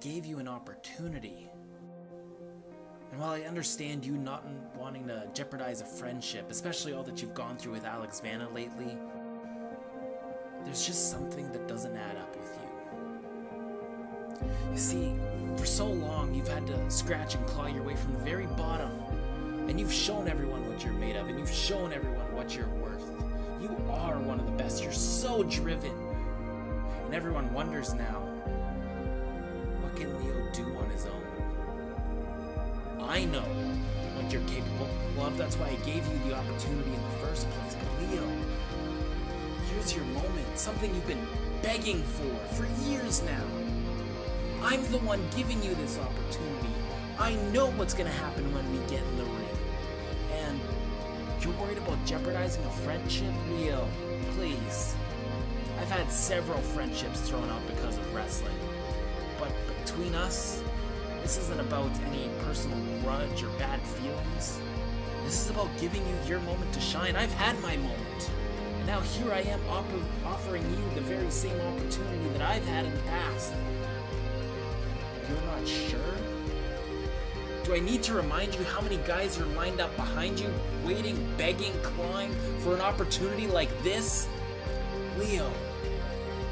gave you an opportunity. And while I understand you not wanting to jeopardize a friendship, especially all that you've gone through with Alex Vanna lately, there's just something that doesn't add up with you. You see, for so long you've had to scratch and claw your way from the very bottom, and you've shown everyone what you're made of, and you've shown everyone what you're worth. You are one of the best. You're so driven. And everyone wonders now do on his own? I know what you're capable of. That's why I gave you the opportunity in the first place. But Leo, here's your moment. Something you've been begging for for years now. I'm the one giving you this opportunity. I know what's going to happen when we get in the ring. And you're worried about jeopardizing a friendship? Leo, please. I've had several friendships thrown out because of wrestling. But between us, this isn't about any personal grudge or bad feelings. This is about giving you your moment to shine. I've had my moment. And now here I am offer- offering you the very same opportunity that I've had in the past. You're not sure? Do I need to remind you how many guys are lined up behind you, waiting, begging, clawing for an opportunity like this? Leo,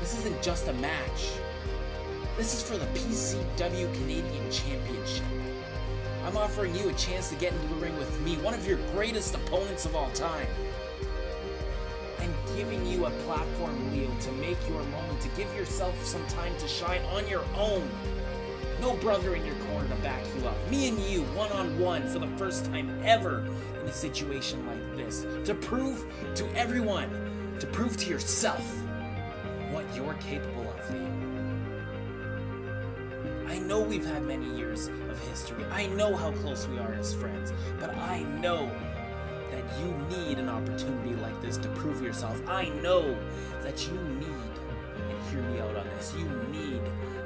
this isn't just a match. This is for the PCW Canadian Championship. I'm offering you a chance to get into the ring with me, one of your greatest opponents of all time. I'm giving you a platform, Leo, to make your moment, to give yourself some time to shine on your own. No brother in your corner to back you up. Me and you, one on one, for the first time ever in a situation like this. To prove to everyone, to prove to yourself what you're capable of, Leo. I know we've had many years of history. I know how close we are as friends. But I know that you need an opportunity like this to prove yourself. I know that you need, and hear me out on this, you need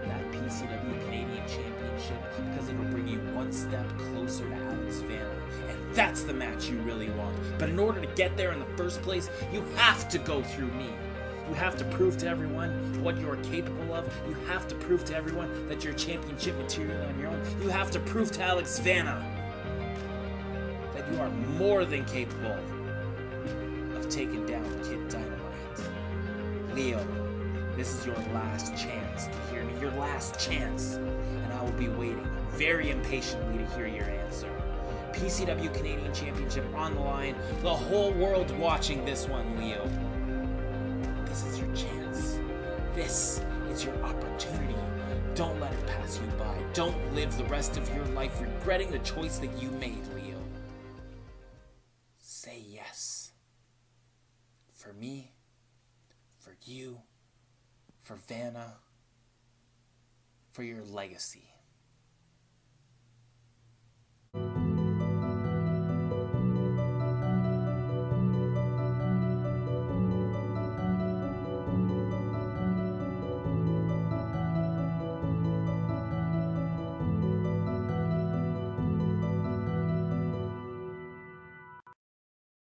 that PCW Canadian Championship because it'll bring you one step closer to Alex Vanna. And that's the match you really want. But in order to get there in the first place, you have to go through me. You have to prove to everyone what you're capable of. You have to prove to everyone that you're championship material on your own. You have to prove to Alex Vanna that you are more than capable of taking down Kid Dynamite. Leo, this is your last chance to hear me. Your last chance. And I will be waiting very impatiently to hear your answer. PCW Canadian Championship on the line. The whole world watching this one, Leo. This is your chance. This is your opportunity. Don't let it pass you by. Don't live the rest of your life regretting the choice that you made, Leo. Say yes. For me, for you, for Vanna, for your legacy.